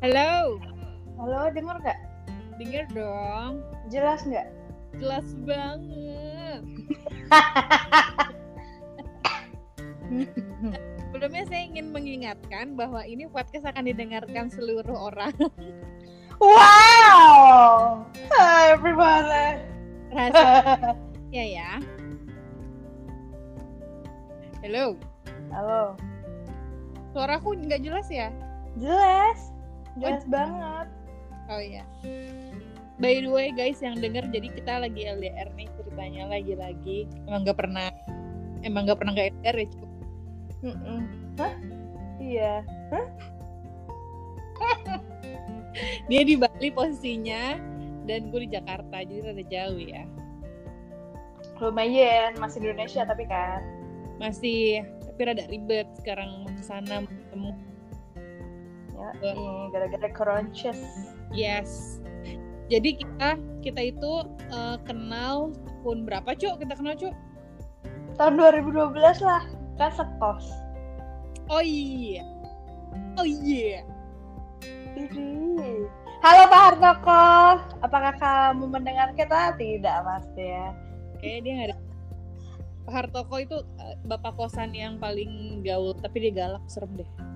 Halo, Halo, denger nggak? denger dong. Jelas nggak? Jelas banget. Sebelumnya saya ingin mengingatkan bahwa ini podcast akan didengarkan seluruh orang. Wow! Hi everybody. Rahasia ya. Halo, Halo. suaraku nggak jelas ya? Jelas. Jelas banget. Oh iya. By the way guys yang denger jadi kita lagi LDR nih ceritanya lagi-lagi. Emang nggak pernah emang nggak pernah nggak LDR ya cukup. Mm-mm. Hah? Iya. Dia di Bali posisinya dan gue di Jakarta jadi rada jauh ya. Lumayan, masih di Indonesia tapi kan. Masih tapi rada ribet sekarang mau ke sana ketemu. Ya, gara-gara coronches. Yes. Jadi kita kita itu eh, kenal tahun berapa cuk? Kita kenal cuk? Tahun 2012 lah. Kan sekos. Oh iya. Oh iya. Idih. Halo Pak Hartoko. Apakah kamu mendengar kita? Tidak pasti ya. Kayaknya dia nggak ada. Pak Hartoko itu eh, bapak kosan yang paling gaul, tapi dia galak, serem deh.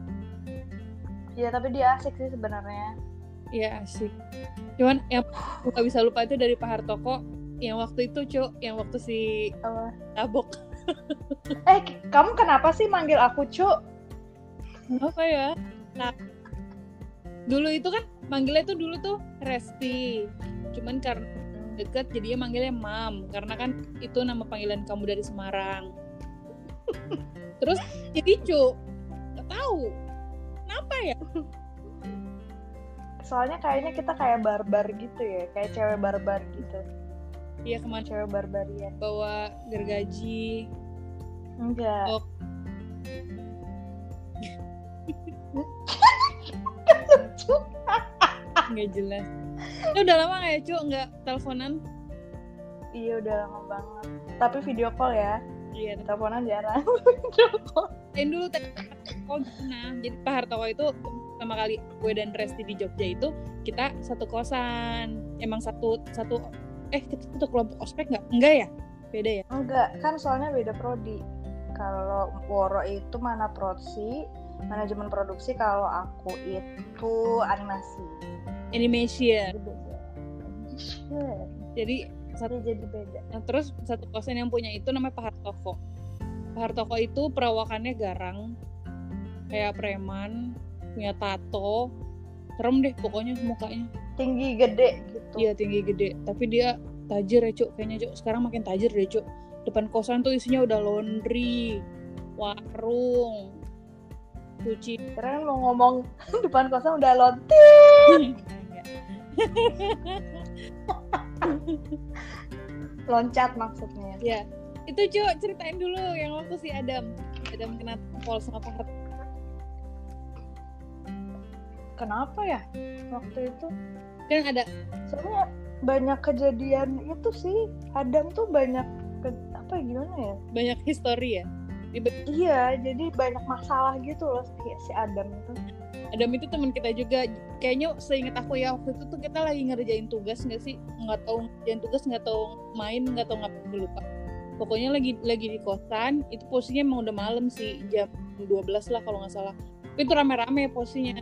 Iya, tapi dia asik sih sebenarnya. Iya asik. Cuman yang nggak bisa lupa itu dari Pak Hartoko yang waktu itu cuk, yang waktu si Apa? tabok Eh, kamu kenapa sih manggil aku Cuk? apa ya? Nah, dulu itu kan manggilnya tuh dulu tuh Resti. Cuman karena deket jadinya manggilnya Mam karena kan itu nama panggilan kamu dari Semarang. Terus jadi Cu. Gak tahu. Kenapa ya? Soalnya kayaknya kita kayak barbar gitu ya, kayak cewek barbar gitu. Iya ke mana Cewek barbarian. bawa gergaji. Enggak. Oh. Nggak jelas. Lu udah lama gak ya Cu nggak teleponan? Iya udah lama banget. Tapi video call ya, Iya. teleponan jarang. video call. Lain dulu teh oh gimana? Jadi Pak Hartowo itu pertama kali gue dan Resti di Jogja itu kita satu kosan. Emang satu satu eh kita satu kelompok ospek nggak? Enggak ya? Beda ya? Enggak, kan soalnya beda prodi. Kalau Woro itu mana prosi, manajemen produksi. Kalau aku itu animasi. Animation. Jadi beda. Shit. Jadi satu Jadi jadi beda. Nah, terus satu kosan yang punya itu namanya Pak Hartoko. Pak Hartoko itu perawakannya garang, kayak preman, punya tato, serem deh pokoknya mukanya. Tinggi gede gitu. Iya tinggi gede, tapi dia tajir ya cuk, kayaknya cuk sekarang makin tajir deh cuk. Depan kosan tuh isinya udah laundry, warung, cuci. Keren mau ngomong depan kosan udah lonti, loncat maksudnya. ya, itu cuk ceritain dulu yang waktu si Adam, Adam kena pol sama Pak Kenapa ya waktu itu? Kan ada Soalnya banyak kejadian itu sih. Adam tuh banyak ke- apa ya, gimana ya? banyak histori ya. Di- Iya, jadi banyak masalah gitu loh si, si Adam itu. Adam itu teman kita juga kayaknya seingat aku ya waktu itu tuh kita lagi ngerjain tugas nggak sih nggak tahu ngerjain tugas nggak tahu main nggak tahu ngapain lupa pokoknya lagi lagi di kosan itu posisinya emang udah malam sih jam 12 lah kalau nggak salah itu rame-rame posisinya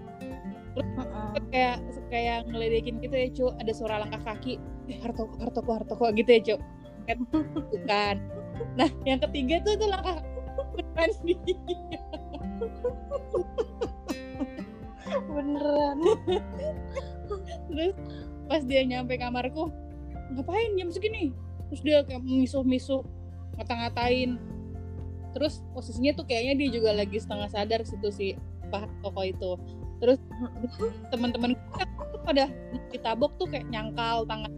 terus kayak kayak ngeledekin gitu ya cu ada suara langkah kaki. Eh hartoko hartoko hartoko gitu ya cu kan? Bukan. Nah yang ketiga tuh tuh langkah beneran dia Beneran. terus pas dia nyampe kamarku ngapain? Jam segini. Terus dia kayak misuh-misuh ngata-ngatain. Terus posisinya tuh kayaknya dia juga lagi setengah sadar situ si Pak Toko itu terus teman-teman kita tuh pada ditabok tuh kayak nyangkal tangan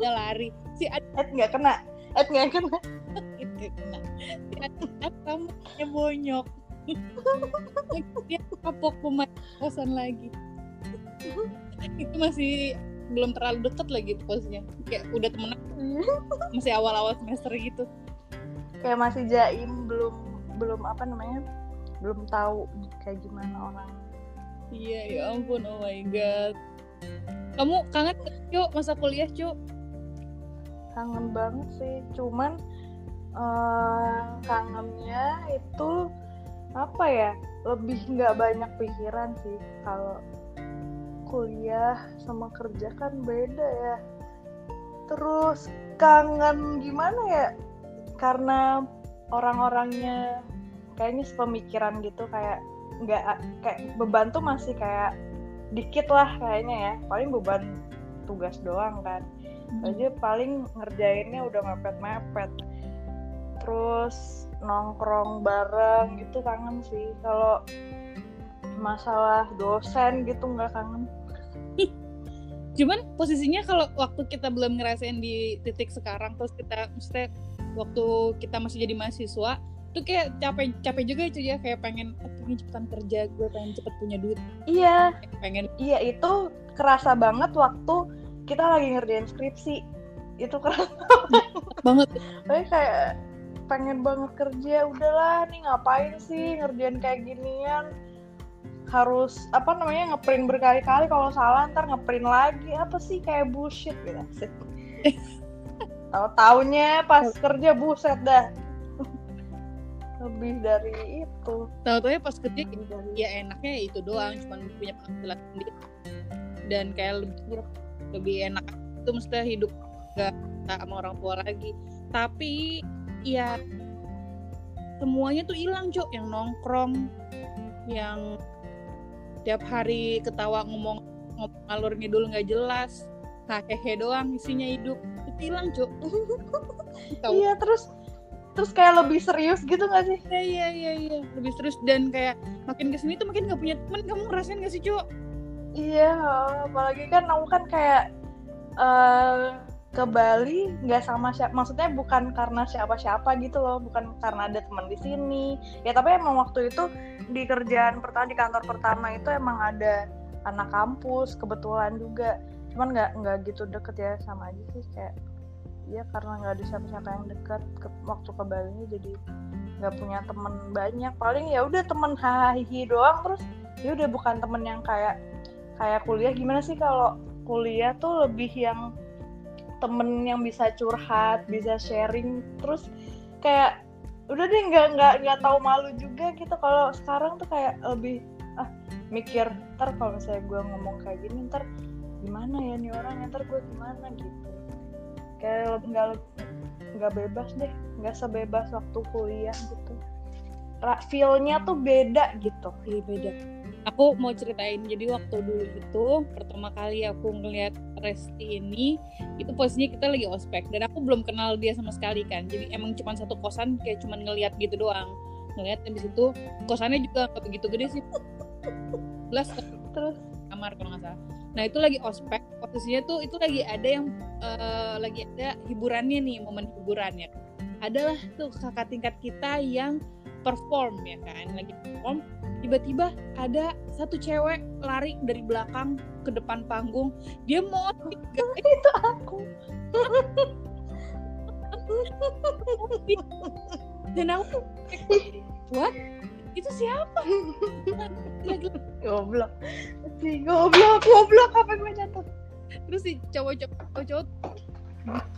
dia lari. Si Ad nggak kena. Ed nggak kena. gitu kena. Si Ad kamu bonyok. Dia kapok pemain kosan lagi. Itu masih belum terlalu deket lagi tuh posisinya kayak udah temenan. Masih awal-awal semester gitu. Kayak masih jaim belum belum apa namanya belum tahu kayak gimana orang Iya, ya ampun, oh my god. Kamu kangen cuk masa kuliah cuk? Kangen banget sih, cuman uh, kangennya itu apa ya? Lebih nggak banyak pikiran sih kalau kuliah sama kerja kan beda ya. Terus kangen gimana ya? Karena orang-orangnya kayaknya sepemikiran gitu kayak nggak kayak beban tuh masih kayak dikit lah kayaknya ya. Paling beban tugas doang kan. Hmm. aja paling ngerjainnya udah mepet-mepet. Terus nongkrong bareng gitu kangen sih. Kalau masalah dosen gitu nggak kangen. Cuman posisinya kalau waktu kita belum ngerasain di titik sekarang terus kita mesti waktu kita masih jadi mahasiswa tuh kayak capek capek juga itu ya kayak pengen pengen cepetan kerja gue pengen cepet punya duit. Iya. Pengen. Iya itu kerasa banget waktu kita lagi ngerjain skripsi. Itu kerasa banget. Tapi kayak pengen banget kerja udahlah nih ngapain sih ngerjain kayak ginian? Harus apa namanya ngeprint berkali-kali kalau salah ntar ngeprint lagi. Apa sih kayak bullshit gitu? Tahu taunya pas kerja buset dah lebih dari itu. Tahu-tahu ya pas kerja dari... ya enaknya ya itu doang cuma punya penghasilan sendiri. Dan kayak lebih iya. lebih enak itu mesti hidup gak sama orang tua lagi. Tapi ya semuanya tuh hilang cok. Yang nongkrong yang tiap hari ketawa ngomong ngomong alur ngidul nggak jelas hehehe doang isinya hidup. Itu hilang cok. Iya terus terus kayak lebih serius gitu gak sih? Iya iya iya iya. Lebih serius dan kayak makin ke sini tuh makin gak punya teman kamu ngerasain gak sih cuk? Iya apalagi kan aku kan kayak uh, ke Bali nggak sama siapa maksudnya bukan karena siapa-siapa gitu loh. Bukan karena ada teman di sini. Ya tapi emang waktu itu di kerjaan pertama di kantor pertama itu emang ada anak kampus kebetulan juga. Cuman nggak nggak gitu deket ya sama aja sih kayak ya karena nggak ada siapa-siapa yang dekat ke, waktu ke Bali jadi nggak punya temen banyak. Paling ya udah temen hahihi doang terus ya udah bukan temen yang kayak kayak kuliah. Gimana sih kalau kuliah tuh lebih yang temen yang bisa curhat bisa sharing terus kayak udah deh nggak nggak nggak tahu malu juga gitu. Kalau sekarang tuh kayak lebih ah mikir ntar kalau misalnya gue ngomong kayak gini ntar gimana ya nih orang ntar gue gimana? Gitu kayak nggak nggak bebas deh nggak sebebas waktu kuliah gitu. Feelnya tuh beda gitu iya beda. Aku mau ceritain jadi waktu dulu itu pertama kali aku ngeliat Resti ini itu posisinya kita lagi ospek dan aku belum kenal dia sama sekali kan. Jadi emang cuma satu kosan kayak cuma ngeliat gitu doang. Ngeliat dan di situ kosannya juga nggak begitu gede sih. Belas terus? kamar kalau nggak salah nah itu lagi ospek posisinya tuh itu lagi ada yang uh, lagi ada hiburannya nih momen hiburannya adalah tuh kakak tingkat kita yang perform ya kan lagi perform tiba-tiba ada satu cewek lari dari belakang ke depan panggung. Dia mau itu aku. Dan aku what itu siapa? Goblok. Si goblok goblok apa gue jatuh? Terus si cowok-cowok cowok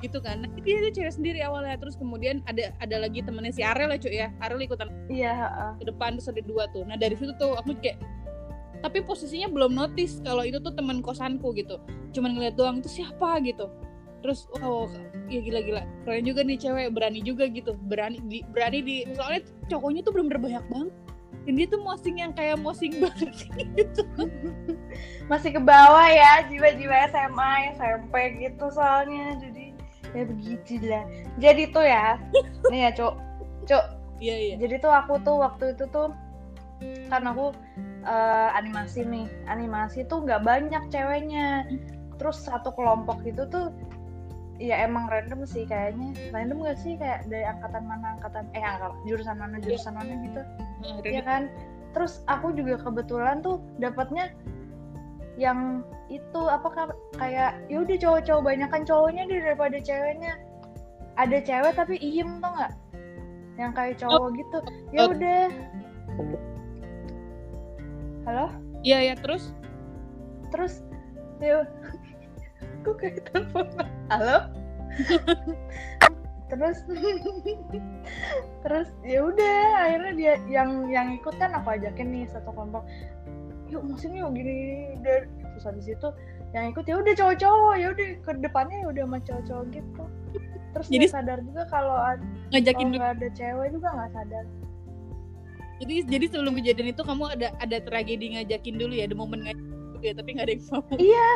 gitu kan. Nah, dia itu cewek sendiri awalnya. Terus kemudian ada ada lagi temennya si Arel lah cuy ya. Arel ikutan iya uh. ke depan terus ada dua tuh. Nah dari situ tuh aku kayak tapi posisinya belum notice kalau itu tuh teman kosanku gitu. Cuman ngeliat doang itu siapa? gitu. Terus wow ya gila-gila. Keren juga nih cewek berani juga gitu. Berani di, berani di soalnya cowoknya tuh belum banyak banget dia tuh mosing yang kayak mosing banget gitu. Masih ke bawah ya jiwa-jiwa SMA SMP gitu soalnya. Jadi ya begitu lah jadi tuh ya nih ya cok cok iya iya. Jadi tuh aku tuh waktu itu tuh kan aku uh, animasi nih. Animasi tuh nggak banyak ceweknya. Terus satu kelompok itu tuh ya emang random sih kayaknya. Random gak sih kayak dari angkatan mana angkatan eh angkatan jurusan mana jurusan mana gitu. Hmm, ya kan? Terus aku juga kebetulan tuh dapatnya yang itu apa kayak yaudah cowok-cowok banyak kan cowoknya deh daripada ceweknya. Ada cewek tapi iem tuh nggak? Yang kayak cowok oh. gitu. Ya udah. Halo? Iya ya terus? Terus ya kok kayak telepon. Halo? Terus? Terus ya udah akhirnya dia yang yang ikut kan aku ajakin nih satu kelompok. Yuk musim yuk gini udah terus habis itu yang ikut ya udah cowok-cowok. Ya udah ke depannya ya udah sama cowok-cowok gitu. Terus Jadi- sadar juga kalau ngajakin kalau nggak ada cewek juga nggak sadar. Jadi jadi sebelum kejadian itu kamu ada ada tragedi ngajakin dulu ya? Ada momen ngajakin dulu ya tapi nggak ada yang mau. Iya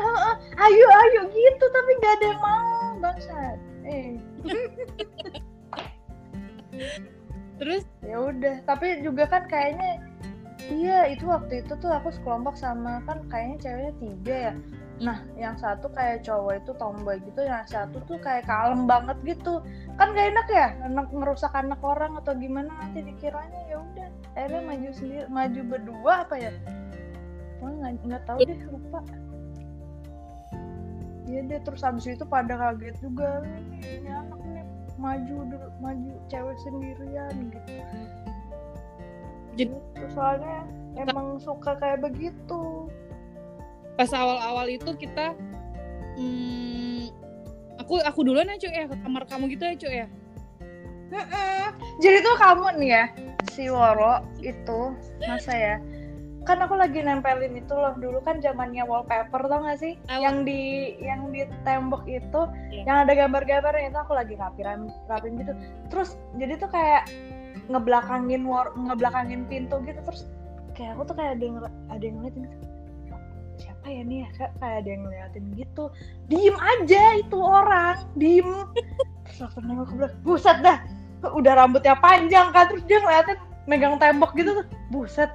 ayo ayo gitu tapi nggak ada yang mau bangsat. Eh. Terus? Ya udah tapi juga kan kayaknya iya itu waktu itu tuh aku sekelompok sama kan kayaknya ceweknya tiga ya. Nah yang satu kayak cowok itu tomboy gitu yang satu tuh kayak kalem banget gitu. Kan gak enak ya anak ngerusak anak orang atau gimana nanti dikiranya ya udah akhirnya maju sendiri maju berdua apa ya Wah nggak nggak tahu deh lupa. Iya deh terus habis itu pada kaget juga ini, anak nih maju dulu maju cewek sendirian gitu. Jadi- Gitu, soalnya emang suka kayak begitu. Pas awal-awal itu kita hmm, aku aku duluan ya cuy ya ke kamar kamu gitu ya cuy ya? Mm-mm. jadi tuh kamu nih ya si Woro itu masa ya kan aku lagi nempelin itu loh dulu kan zamannya wallpaper tau gak sih Tahu. yang di yang di tembok itu Iya. yang ada gambar-gambarnya itu aku lagi rapiin rapin gitu terus jadi tuh kayak ngebelakangin war, ngebelakangin pintu gitu terus kayak aku tuh kayak ada yang ada yang ngeliatin gitu. siapa ya nih ya kayak, kayak ada yang ngeliatin gitu diem aja itu orang diem terus waktu nengok ke belakang buset dah udah rambutnya panjang kan terus dia ngeliatin megang tembok gitu tuh buset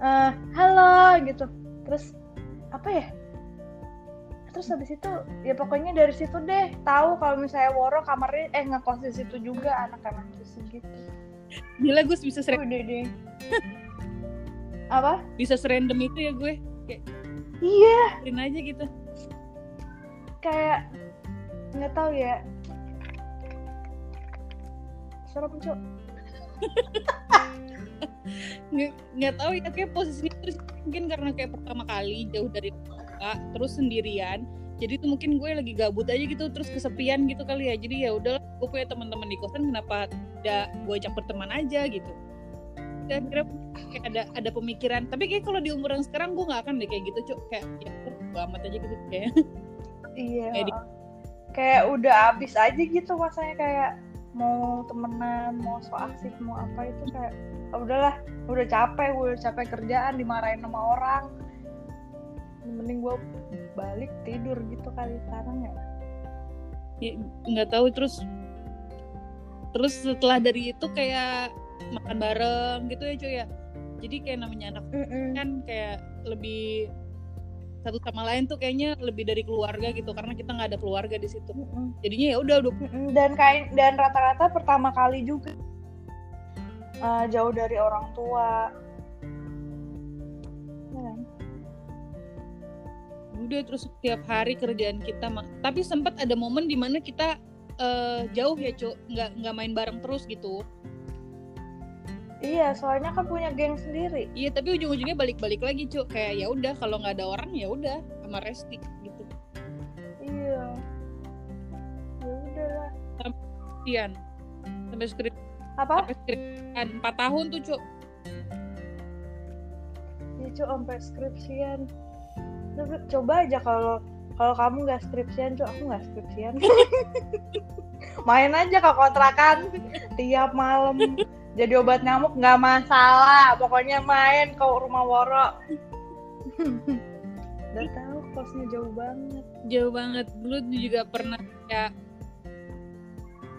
Eh, halo gitu. Terus apa ya? Terus habis itu ya pokoknya dari situ deh tahu kalau misalnya Woro kamarnya eh ngekos di situ juga anak-anak di situ gitu. Gila gue bisa seren, udah deh. Apa? bisa serandom itu ya gue. Iya. Sering aja gitu. Kayak nggak tahu ya. Serem cok nggak tahu ya kayak posisinya terus mungkin karena kayak pertama kali jauh dari kakak terus sendirian jadi tuh mungkin gue lagi gabut aja gitu terus kesepian gitu kali ya. Jadi ya udahlah gue punya teman-teman di kosan kenapa tidak gue ajak berteman aja gitu. Dan kira kayak ada ada pemikiran. Tapi kayak kalau di umur yang sekarang gue nggak akan deh kayak gitu cuk kayak ya gue amat aja gitu kayak. Iya. Kayak di- kayak udah abis aja gitu masanya kayak mau temenan mau so asik mau apa itu kayak "Ah, udahlah udah capek udah capek kerjaan dimarahin sama orang. Mending gue balik tidur gitu kali sekarang ya ya, nggak tahu terus terus setelah dari itu kayak makan bareng gitu ya cuy ya? Jadi kayak namanya anak kan kayak lebih satu sama lain tuh kayaknya lebih dari keluarga gitu karena kita nggak ada keluarga di situ. Mm-mm. jadinya ya udah udah. Dan kain dan rata-rata pertama kali juga uh, jauh dari orang tua. Ya kan? udah terus setiap hari kerjaan kita tapi sempat ada momen di mana kita eh, jauh ya cuk. Nggak nggak main bareng terus gitu iya soalnya kan punya geng sendiri. Iya tapi ujung-ujungnya balik-balik lagi cuk. Kayak ya udah kalau nggak ada orang ya udah sama Resti gitu. Iya. Ya udahlah. Ian sampai skrip apa? sampai skripsian. Empat tahun tuh cuk. Ya cu sampai skripsian. Coba, aja kalau kalau kamu nggak skripsian cu aku nggak skripsian. Main aja ke kontrakan. Tiap malam jadi obat nyamuk nggak masalah. Pokoknya main ke rumah Woro. Udah tahu kosnya jauh banget. Jauh banget. Dulu juga pernah kayak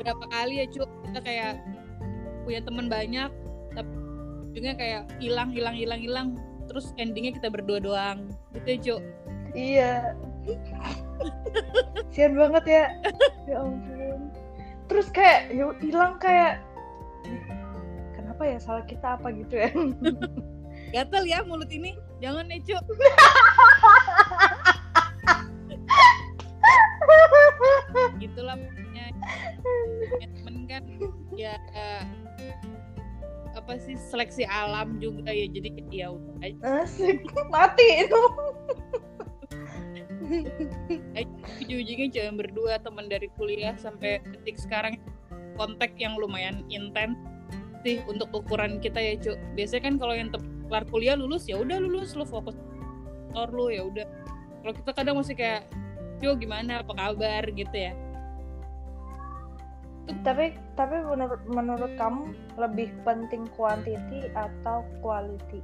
berapa kali ya cuk kita kayak punya teman banyak tapi ujungnya kayak hilang hilang hilang hilang. Terus endingnya kita berdua doang. Gitu ya cuk. Iya. Sian banget ya. Ya ampun. Terus kayak ya hilang kayak kenapa ya salah kita apa gitu ya? Gatel ya mulut ini. Jangan nih cuk gitulah punya temen kan ya eh, apa sih seleksi alam juga ya. Jadi ya udah. Aja asik. Mati itu. Ujung-ujungnya cuma berdua teman dari kuliah sampai detik sekarang. Kontak yang lumayan intens sih untuk ukuran kita ya cuk. Biasanya kan kalau yang kelar kuliah lulus ya udah lulus lu fokus kantor lu ya udah. Kalau kita kadang masih kayak yo gimana? Apa kabar? gitu ya. Tapi tapi menurut menurut kamu lebih penting quantity atau quality?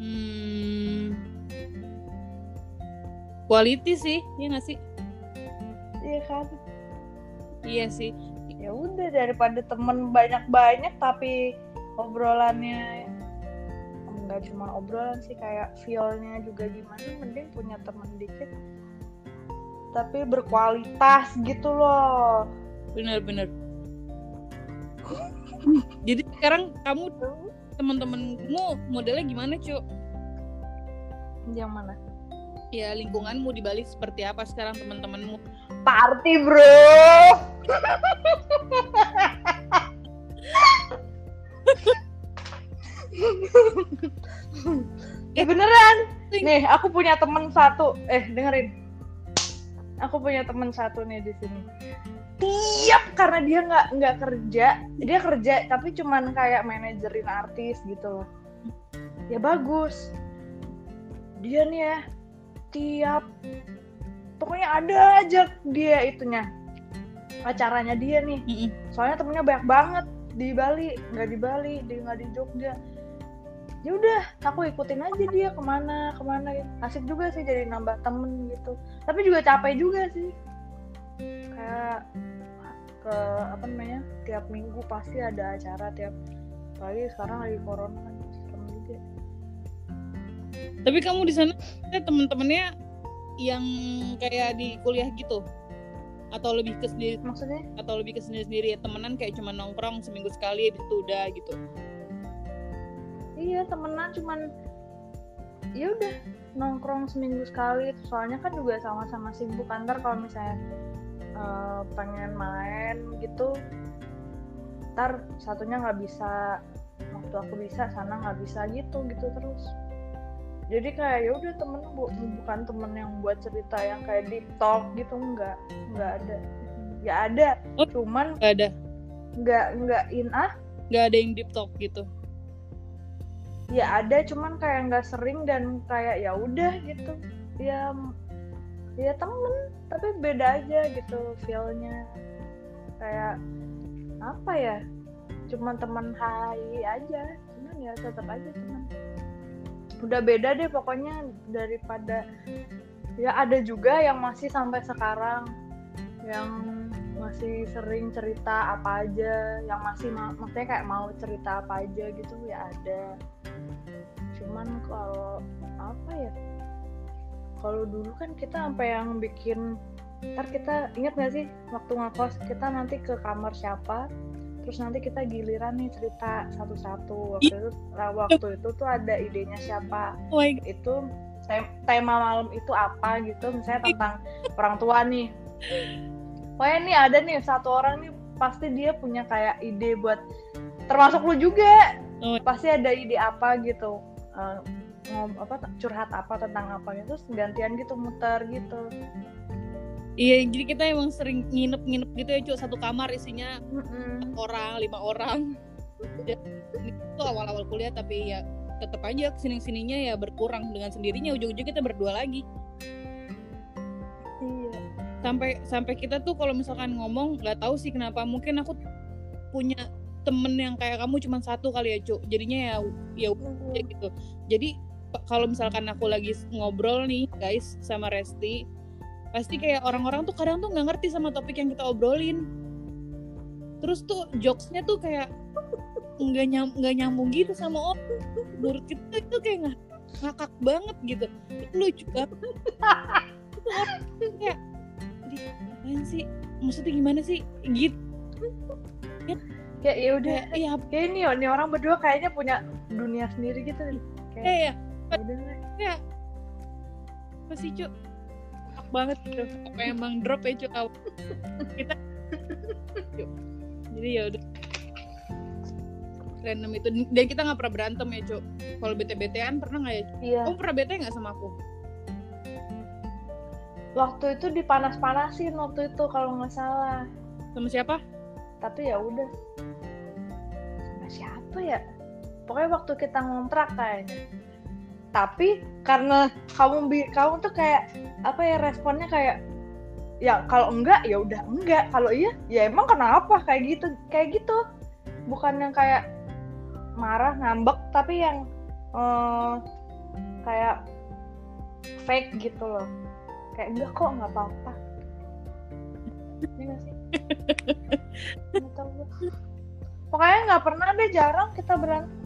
Hmm. Quality sih ya nggak sih? Iya kan iya sih. Ya udah daripada temen banyak banyak tapi obrolannya nggak cuma obrolan sih kayak feelnya juga gimana mending punya temen dikit. Tapi berkualitas gitu loh. Bener-bener jadi sekarang kamu teman-temanmu modelnya gimana cuk? Yang mana ya lingkunganmu di Bali seperti apa sekarang teman-temanmu? Party bro. Eh beneran? Nih aku punya temen satu. Eh dengerin. Aku punya temen satu nih di sini. Tiap karena dia nggak nggak kerja. Dia kerja tapi cuman kayak manajerin artis gitu loh. Ya bagus. Dia nih ya tiap pokoknya ada aja dia itunya acaranya dia nih. Soalnya temennya banyak banget di Bali nggak di Bali di nggak di Jogja. Ya udah aku ikutin aja dia ke mana ke mana gitu. asik juga sih jadi nambah temen gitu. Tapi juga capek juga sih. Kayak ke apa namanya tiap minggu pasti ada acara tiap apalagi sekarang lagi corona. kan tapi kamu di sana eh, temen-temennya yang kayak di kuliah gitu? Atau lebih ke sendiri maksudnya? atau lebih ke sendiri sendiri ya? Temenan kayak cuma nongkrong seminggu sekali itu udah gitu. Iya temenan cuman ya udah nongkrong seminggu sekali. Soalnya kan juga sama-sama sibuk antar kalau misalnya eh, pengen main gitu ntar satunya nggak bisa waktu aku bisa sana nggak bisa gitu gitu terus jadi kayak ya udah temen bu- bukan temen yang buat cerita yang kayak deep talk gitu nggak nggak ada. Ya ada Oh. cuman nggak ada. nggak nggak in ah? Nggak ada yang deep talk gitu? Ya ada cuman kayak nggak sering dan kayak ya udah gitu. Ya ya temen tapi beda aja gitu feelnya. Kayak apa ya? Cuman teman hai aja cuman ya tetap aja teman udah beda deh pokoknya daripada ya ada juga yang masih sampai sekarang yang masih sering cerita apa aja yang masih ma- maksudnya kayak mau cerita apa aja gitu ya ada. Cuman kalau apa ya kalau dulu kan kita sampai yang bikin ntar kita ingat gak sih waktu ngekos kita nanti ke kamar siapa terus nanti kita giliran nih cerita satu-satu. Waktu itu nah, waktu itu tuh ada idenya siapa? Oh itu tem- tema malam itu apa gitu? Misalnya tentang orang tua nih. Pokoknya nih ada nih satu orang nih pasti dia punya kayak ide buat termasuk lu juga. Oh. pasti ada ide apa gitu. Eh, ngom apa curhat apa tentang apa gitu terus gantian gitu muter gitu iya jadi kita emang sering nginep-nginep gitu ya cuk. Satu kamar isinya Mm-mm. orang lima orang. Ya, itu awal-awal kuliah tapi ya tetap aja ke sini sininya ya berkurang dengan sendirinya. Ujung-ujung kita berdua lagi. Iya. Sampai sampai kita tuh kalau misalkan ngomong nggak tahu sih kenapa. Mungkin aku punya temen yang kayak kamu cuma satu kali ya cuk. Jadinya ya ya udah gitu. Jadi kalau misalkan aku lagi ngobrol nih guys sama Resti pasti kayak orang-orang tuh kadang tuh nggak ngerti sama topik yang kita obrolin. Terus tuh jokesnya tuh kayak nggak nyam nggak nyambung gitu sama orang menurut kita itu kayak nggak ngakak banget gitu. Itu lucu banget. Kayak "Di, apaan sih? Maksudnya gimana sih? Gitu ya ya udah iya kayak ini ini orang berdua kayaknya punya dunia sendiri gitu. Kayak kayak ya ya lah. kayak apa sih cuk banget gitu. Apa emang drop ya awal. kita jadi ya udah. Random itu. Dan kita nggak pernah berantem ya cuk. Kalau bete betean pernah nggak ya? Iya. Kamu pernah bete nggak sama aku? Waktu itu dipanas-panasin waktu itu kalau nggak salah. Sama siapa? Tapi ya udah. Sama siapa ya? Pokoknya waktu kita ngontrak kayaknya tapi karena kamu bi- kamu tuh kayak apa ya responnya kayak ya kalau enggak ya udah enggak. Kalau iya ya emang kenapa? Kayak gitu kayak gitu. Bukan yang kayak marah ngambek tapi yang eh, kayak fake gitu loh. Kayak enggak kok nggak apa-apa. Iya sih? Pokoknya nggak pernah deh jarang kita berantem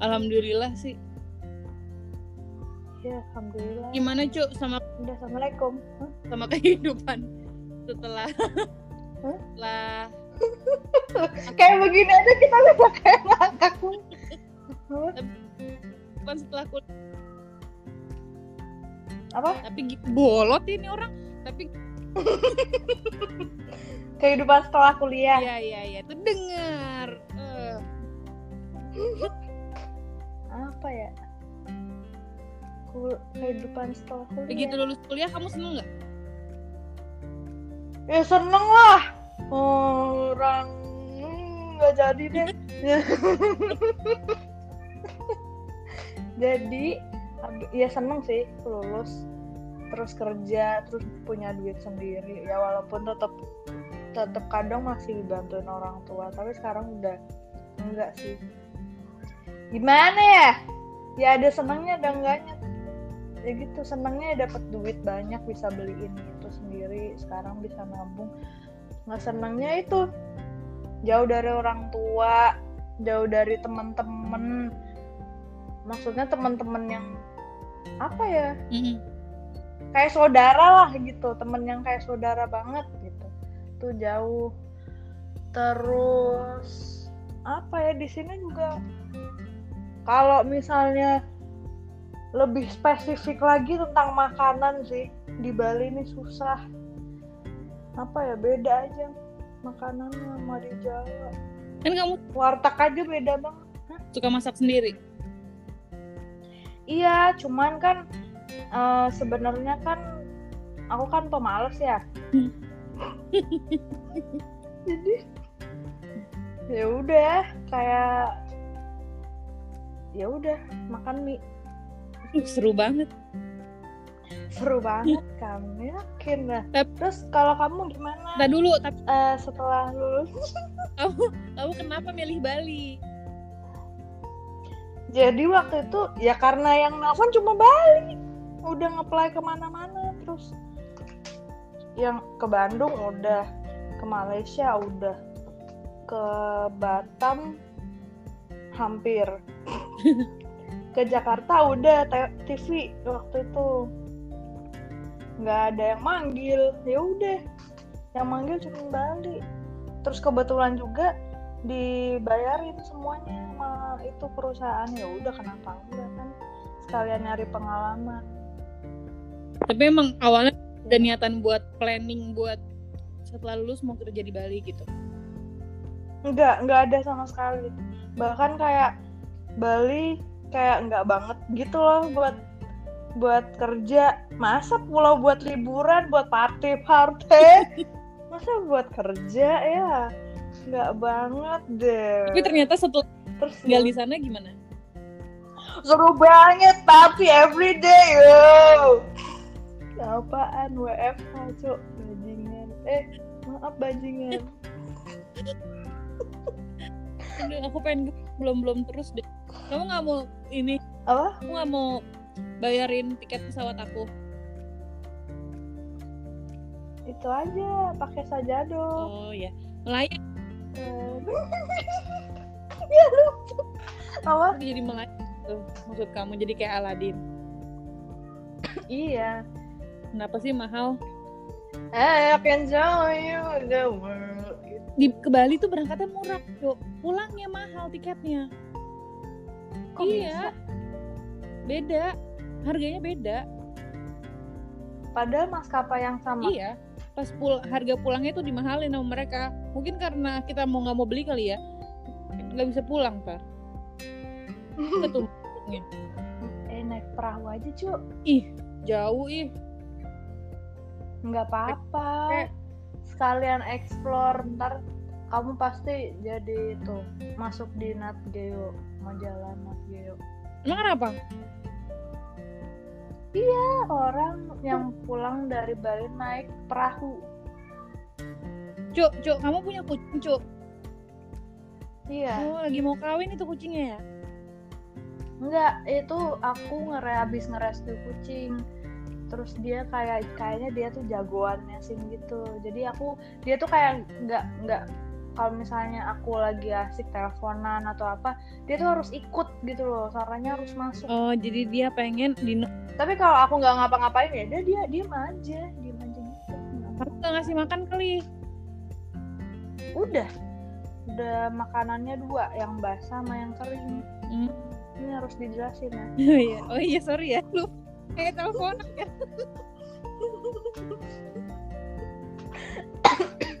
alhamdulillah sih. Ya alhamdulillah. Gimana cuk sama udah assalamualaikum. Hah? sama kehidupan setelah Hah? setelah kayak begini aja kita udah kayak ngangkat kehidupan setelah kuliah. Apa? Tapi bolot ini orang tapi kehidupan setelah kuliah. Iya iya iya. Tuh dengar Eh, apa ya? Kul- kehidupan setelah kuliah begitu lulus kuliah kamu seneng nggak? Ya seneng lah. Orang hmm, nggak jadi deh. Jadi ya seneng sih lulus terus kerja terus punya duit sendiri. Ya walaupun tetap tetap kadang masih dibantuin orang tua tapi sekarang udah enggak sih gimana ya? Ya ada senangnya ada enggaknya. Ya gitu senangnya dapat duit banyak bisa beli ini itu sendiri sekarang bisa nabung. Nggak senangnya itu jauh dari orang tua jauh dari teman-teman maksudnya teman-teman yang apa ya? Kayak saudara lah gitu temen yang kayak saudara banget gitu. Tuh jauh. Terus apa ya di sini juga kalau misalnya lebih spesifik lagi tentang makanan sih di Bali ini susah. Apa ya beda aja makanannya sama di Jawa. Kan kamu warteg aja beda banget. Suka masak sendiri? Iya, cuman kan eh, sebenarnya kan aku kan pemalas ya. Hmm. Jadi ya udah kayak ya udah makan mie. Uh, seru banget. Seru banget kan yakin lah. Terus kalau kamu gimana? Nah dulu tapi Eh, setelah lulus? kamu kamu kenapa milih Bali? Jadi waktu itu ya karena yang nelfon cuma Bali, udah ngeplay ke mana-mana terus yang ke Bandung udah, ke Malaysia udah, ke Batam hampir, ke Jakarta udah TV waktu itu. Nggak ada yang manggil, ya udah, yang manggil cuma Bali. Terus kebetulan juga dibayarin semuanya sama itu perusahaan. Ya udah kenapa enggak kan? Sekalian nyari pengalaman. Tapi emang awalnya ada niatan buat planning buat setelah lulus mau kerja di Bali gitu? Enggak enggak ada sama sekali. Bahkan kayak Bali kayak enggak banget gitu loh buat buat kerja. Masa pulau buat liburan buat party party? Masa buat kerja ya? Enggak banget deh. Tapi ternyata setelah terus tinggal di sana gimana? Seru banget tapi everyday yo. Apaan WFH cok bajingan. Eh maaf bajingan. Aduh, aku pengen belum belum terus deh kamu nggak mau ini? Apa? Kamu nggak mau bayarin tiket pesawat aku? Itu aja pakai sajado oh ya melayang ya lucu apa? Jadi melayang tuh maksud kamu. Jadi kayak Aladin iya. Kenapa sih mahal? I can show you the world. Di ke Bali tuh berangkatnya murah yuk pulangnya mahal tiketnya Kok iya. beda. Harganya beda. Padahal maskapai yang sama. Iya. Pas pul harga pulangnya tuh dimahalin sama mereka. Mungkin karena kita mau nggak mau beli kali ya nggak bisa pulang par ketumpuknya eh naik perahu aja cu ih jauh ih. Nggak apa-apa. Kayak- sekalian explore ntar kamu pasti jadi itu masuk di Nat Geo majalah Nat Geo. Emang kenapa? Orang yang pulang dari Bali naik perahu. Cuk cuk kamu punya kucing cuk? Iya. Oh lagi mau kawin itu kucingnya ya? Enggak itu aku ngere habis ngerescue kucing. Terus dia kayak kayaknya dia tuh jagoannya sih gitu. Jadi aku dia tuh kayak nggak nggak kalau misalnya aku lagi asik teleponan atau apa dia tuh harus ikut gitu loh sarannya harus masuk. Oh jadi dia pengen di tapi kalau aku nggak ngapa-ngapain ya dia dia diem aja diem aja gitu. Kamu nggak ngasih makan kali. Udah. Udah makanannya dua yang basah sama yang kering. Hmm. ini harus dijelasin ya. Oh iya. Oh iya sorry ya. Lu kayak telepon ya.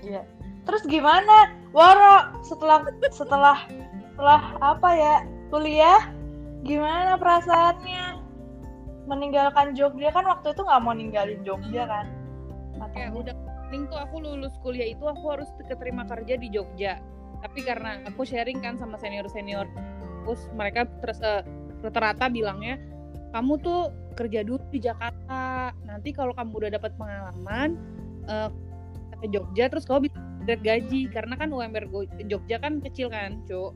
Iya. Terus gimana, Woro? Setelah setelah setelah apa ya kuliah, gimana perasaannya? Meninggalkan Jogja kan waktu itu nggak mau ninggalin Jogja kan? kayak Katanya. udah penting tuh aku lulus kuliah itu aku harus keterima kerja di Jogja tapi karena aku sharing kan sama senior senior terus mereka terus eh, rata-rata bilangnya kamu tuh kerja dulu di Jakarta nanti kalau kamu udah dapat pengalaman eh, ke Jogja terus kamu bisa upgrade gaji. Karena kan UMR Jogja kan kecil kan cuk.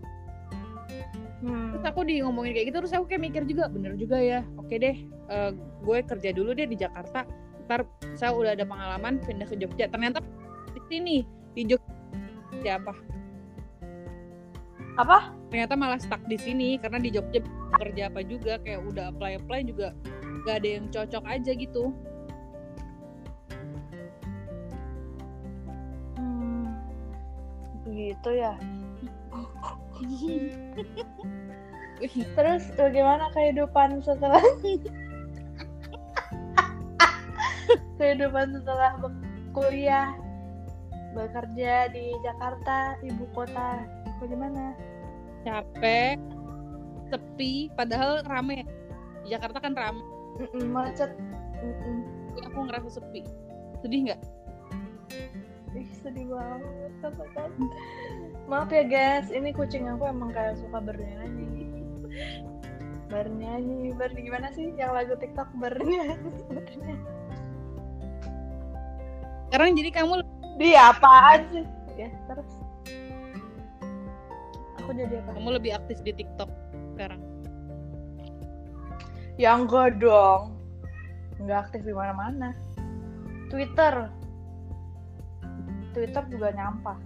Hmm. terus aku di ngomongin kayak gitu terus aku kayak mikir juga bener juga ya. Oke deh eh, gue kerja dulu deh di Jakarta. Ntar saya udah ada pengalaman pindah ke Jogja. Ternyata di sini di Jogja. Apa? Apa? ternyata malah stuck di sini karena di Jogja kerja apa juga kayak udah apply apply juga gak ada yang cocok aja gitu Begitu ya. Terus bagaimana kehidupan setelah kehidupan setelah kuliah bekerja di Jakarta ibu kota bagaimana? capek sepi padahal rame di Jakarta kan rame Mm-mm, macet. Mm-mm. Aku ngerasa sepi sedih nggak Ih, sedih banget katakan. Maaf ya guys, ini kucing aku emang kayak suka bernyanyi. Bernyanyi, bernyanyi gimana sih yang lagu TikTok bernyanyi? bernyanyi. sekarang jadi kamu Dia apaan sih? Ya, terus. Aku jadi apa? kamu lebih aktif di TikTok sekarang Ya enggak dong. Enggak aktif di mana-mana. Twitter. Twitter juga nyampah.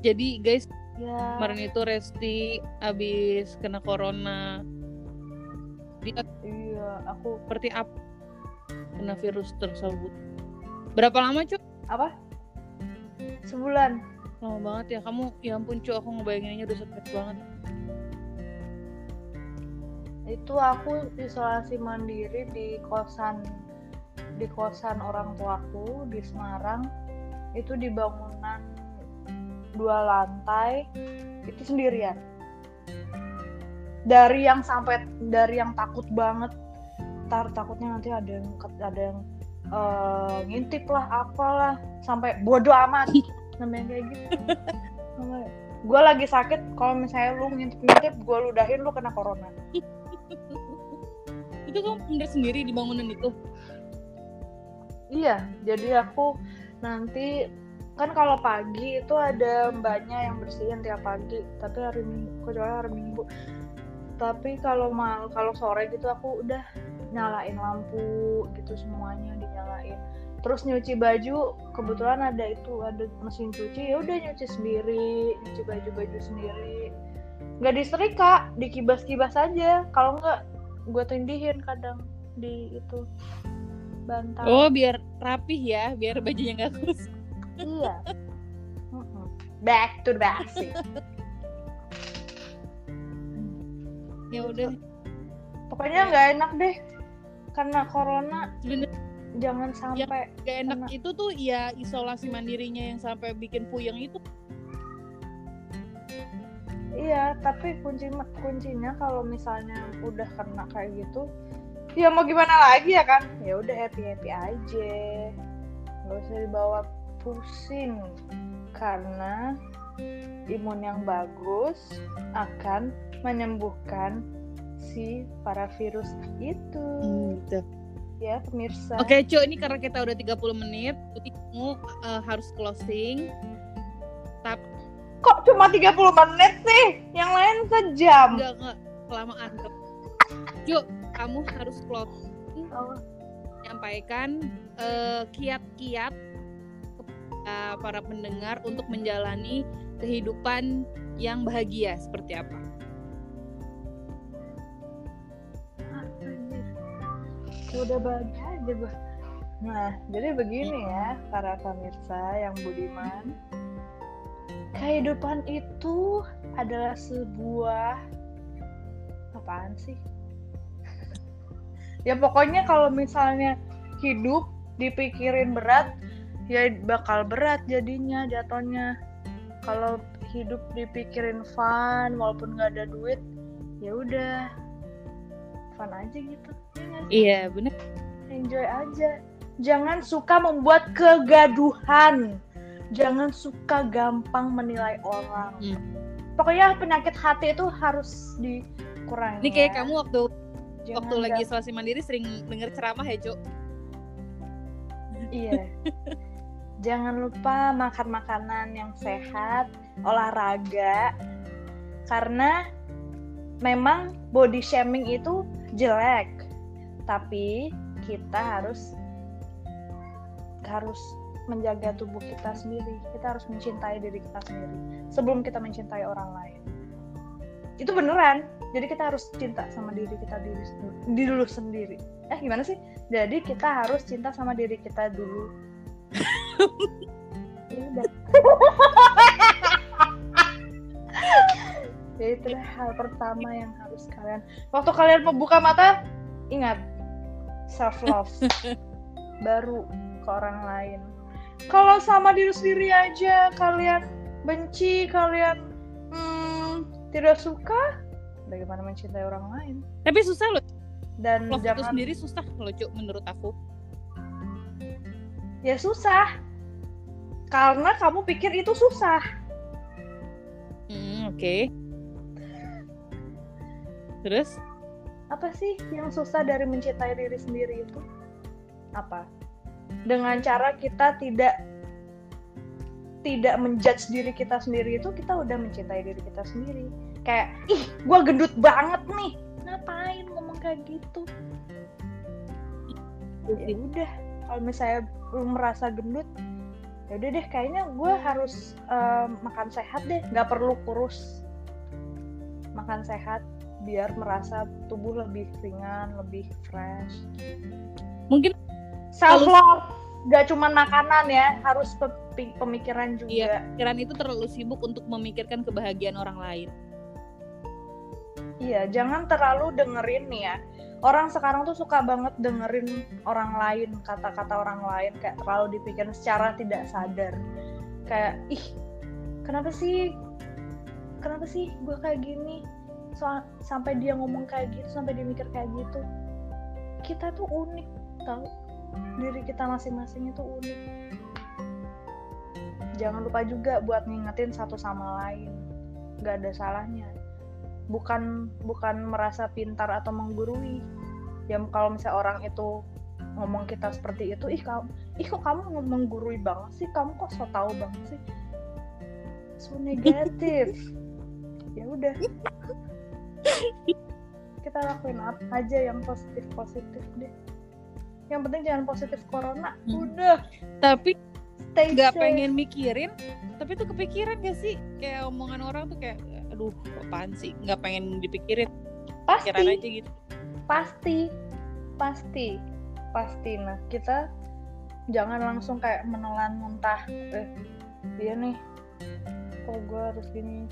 jadi guys Ya. kemarin itu Resti abis kena corona dia Iya, aku seperti apa kena virus tersebut berapa lama cuy apa? Sebulan. lama banget ya kamu ya ampun cuy aku ngebayanginnya udah stres banget itu aku isolasi mandiri di kosan di kosan orang tuaku di Semarang itu di bangunan dua lantai itu sendirian. Dari yang sampai dari yang takut banget ntar takutnya nanti ada yang ada yang eh, ngintip lah apalah sampai bodoh amat namanya kayak gitu. Gue lagi sakit kalau misalnya lu ngintip-ngintip gue ludahin lu kena corona. Itu kamu sendiri di bangunan itu? Iya, jadi aku nanti kan kalau pagi itu ada mbaknya yang bersihin tiap pagi, tapi hari minggu kecuali hari minggu. Tapi kalau mal kalau sore gitu aku udah nyalain lampu gitu semuanya dinyalain. Terus nyuci baju kebetulan ada itu ada mesin cuci ya udah nyuci sendiri, nyuci baju-baju sendiri. Nggak disetrika, dikibas-kibas aja. Kalau nggak gue tindihin kadang di itu bantal. oh biar rapih ya biar bajunya nggak kusut Iya. Back to the basic. ya udah Pokoknya nggak enak deh karena corona. sebenarnya jangan sampai gak enak kena- itu tuh ya isolasi mandirinya yang sampai bikin puyeng itu Iya, tapi kunci kuncinya kalau misalnya udah kena kayak gitu, ya mau gimana lagi ya kan? Ya udah happy happy aja, nggak usah dibawa pusing karena imun yang bagus akan menyembuhkan si para virus itu. gitu. Ya pemirsa. Oke, Cuk, ini karena kita udah 30 menit, kamu uh, harus closing. Tapi Kok cuma 30 menit sih? Yang lain sejam. enggak enggak kelamaan. Cuk, kamu harus closing Oh, menyampaikan eh, kiat-kiat kepada para pendengar untuk menjalani kehidupan yang bahagia seperti apa? Ya udah bahagia aja gua. Nah, jadi begini ya para pemirsa yang budiman. Kehidupan itu adalah sebuah apaan sih? Ya pokoknya kalau misalnya hidup dipikirin berat, ya bakal berat jadinya jatuhnya. Kalau hidup dipikirin fun walaupun nggak ada duit, ya udah fun aja gitu. Ya? Iya, bener. enjoy aja. Jangan suka membuat kegaduhan. Jangan suka gampang menilai orang. Hmm. Pokoknya penyakit hati itu harus dikurangi. Ini kayak ya. kamu waktu Jangan waktu lagi gam- isolasi mandiri sering denger ceramah ya, Cuk? Iya. Jangan lupa makan makanan yang sehat, olahraga. Karena memang body shaming itu jelek. Tapi kita harus harus menjaga tubuh kita sendiri. Kita harus mencintai diri kita sendiri sebelum kita mencintai orang lain. Itu beneran. Jadi kita harus cinta sama diri kita diri di dulu sendiri. Eh gimana sih? Jadi kita harus cinta sama diri kita dulu. Ya udah. ya itu hal pertama yang harus kalian waktu kalian membuka mata ingat self love baru ke orang lain kalau sama diri sendiri aja kalian benci kalian hmm, tidak suka bagaimana mencintai orang lain Tapi susah loh, dan love itu jangan sendiri susah loh, Cuk, menurut aku. ya susah karena kamu pikir itu susah Hmm, oke. Terus? apa sih yang susah dari mencintai diri sendiri itu apa dengan cara kita tidak tidak menjudge diri kita sendiri itu kita udah mencintai diri kita sendiri. Kayak ih gua gendut banget nih. Ngapain ngomong kayak gitu? Ya udah kalau misalnya belum merasa gendut ya udah deh kayaknya gue harus eh, makan sehat deh. Nggak perlu kurus. Makan sehat biar merasa tubuh lebih ringan lebih fresh. Mungkin self love nggak cuma makanan ya harus pe- pemikiran juga Iya. pikiran itu terlalu sibuk untuk memikirkan kebahagiaan orang lain. Iya, jangan terlalu dengerin nih ya. Orang sekarang tuh suka banget dengerin orang lain, kata-kata orang lain kayak terlalu dipikirin secara tidak sadar. Kayak, ih, kenapa sih? Kenapa sih gue kayak gini? Soal sampai dia ngomong kayak gitu, sampai dia mikir kayak gitu. Kita tuh unik, tau? Diri kita masing-masing itu unik. Jangan lupa juga buat ngingetin satu sama lain. Gak ada salahnya. Bukan bukan merasa pintar atau menggurui. Ya kalau misalnya orang itu ngomong kita seperti itu ih kamu ih kok kamu ngomong menggurui banget sih? Kamu kok so tau banget sih? So negatif. Ya udah. Kita lakuin apa aja yang positif positif deh yang penting jangan positif corona. Hmm. udah. Tapi nggak pengen mikirin, tapi tuh kepikiran gak sih? Kayak omongan orang tuh kayak, aduh, apaan sih? Nggak pengen dipikirin, pikiran pasti. aja gitu. pasti. Pasti. Pasti. Nah kita jangan langsung kayak menelan mentah eh iya nih. Kok gue harus gini?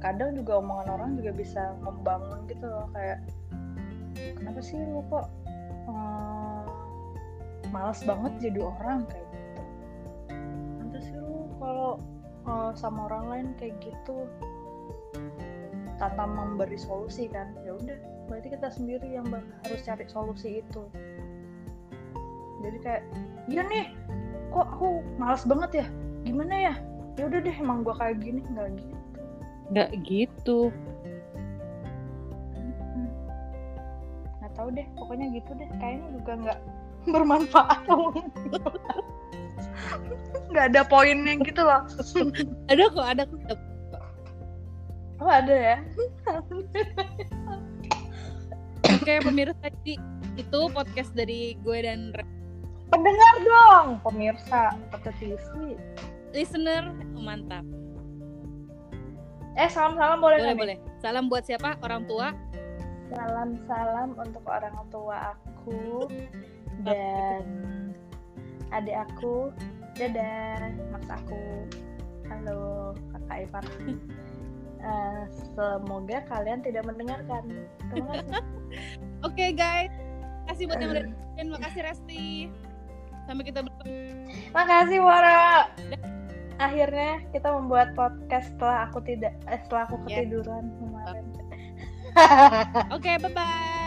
Kadang juga omongan orang juga bisa membangun gitu loh kayak kenapa sih lu kok eh, malas banget jadi orang kayak gitu. Nanti sih lu kalau uh, sama orang lain kayak gitu tanpa memberi solusi kan. Ya udah berarti kita sendiri yang harus cari solusi itu. Jadi kayak iya nih kok aku malas banget ya? Gimana ya? Ya udah deh emang gua kayak gini. Nggak gitu. Nggak gitu tahu deh pokoknya gitu deh. Kayaknya juga nggak bermanfaat. Nggak ada poinnya gitu loh. Ada kok ada kok. Oh ada ya? Oke pemirsa jadi itu podcast dari gue dan pendengar dong pemirsa. Pakai TV listener mantap. Eh salam salam boleh boleh boleh. Salam buat siapa? Orang tua salam salam untuk orang tua aku dan adik aku. Dadah mas aku. Halo kakak Ivan Eh, semoga kalian tidak mendengarkan. Terima kasih. Oke guys. Kasih buat yang udah dengerin. Makasih Resti. Sampai kita bertemu. Makasih Wara. Akhirnya kita membuat podcast setelah aku tidak eh, setelah aku Ya. ketiduran kemarin oke bye bye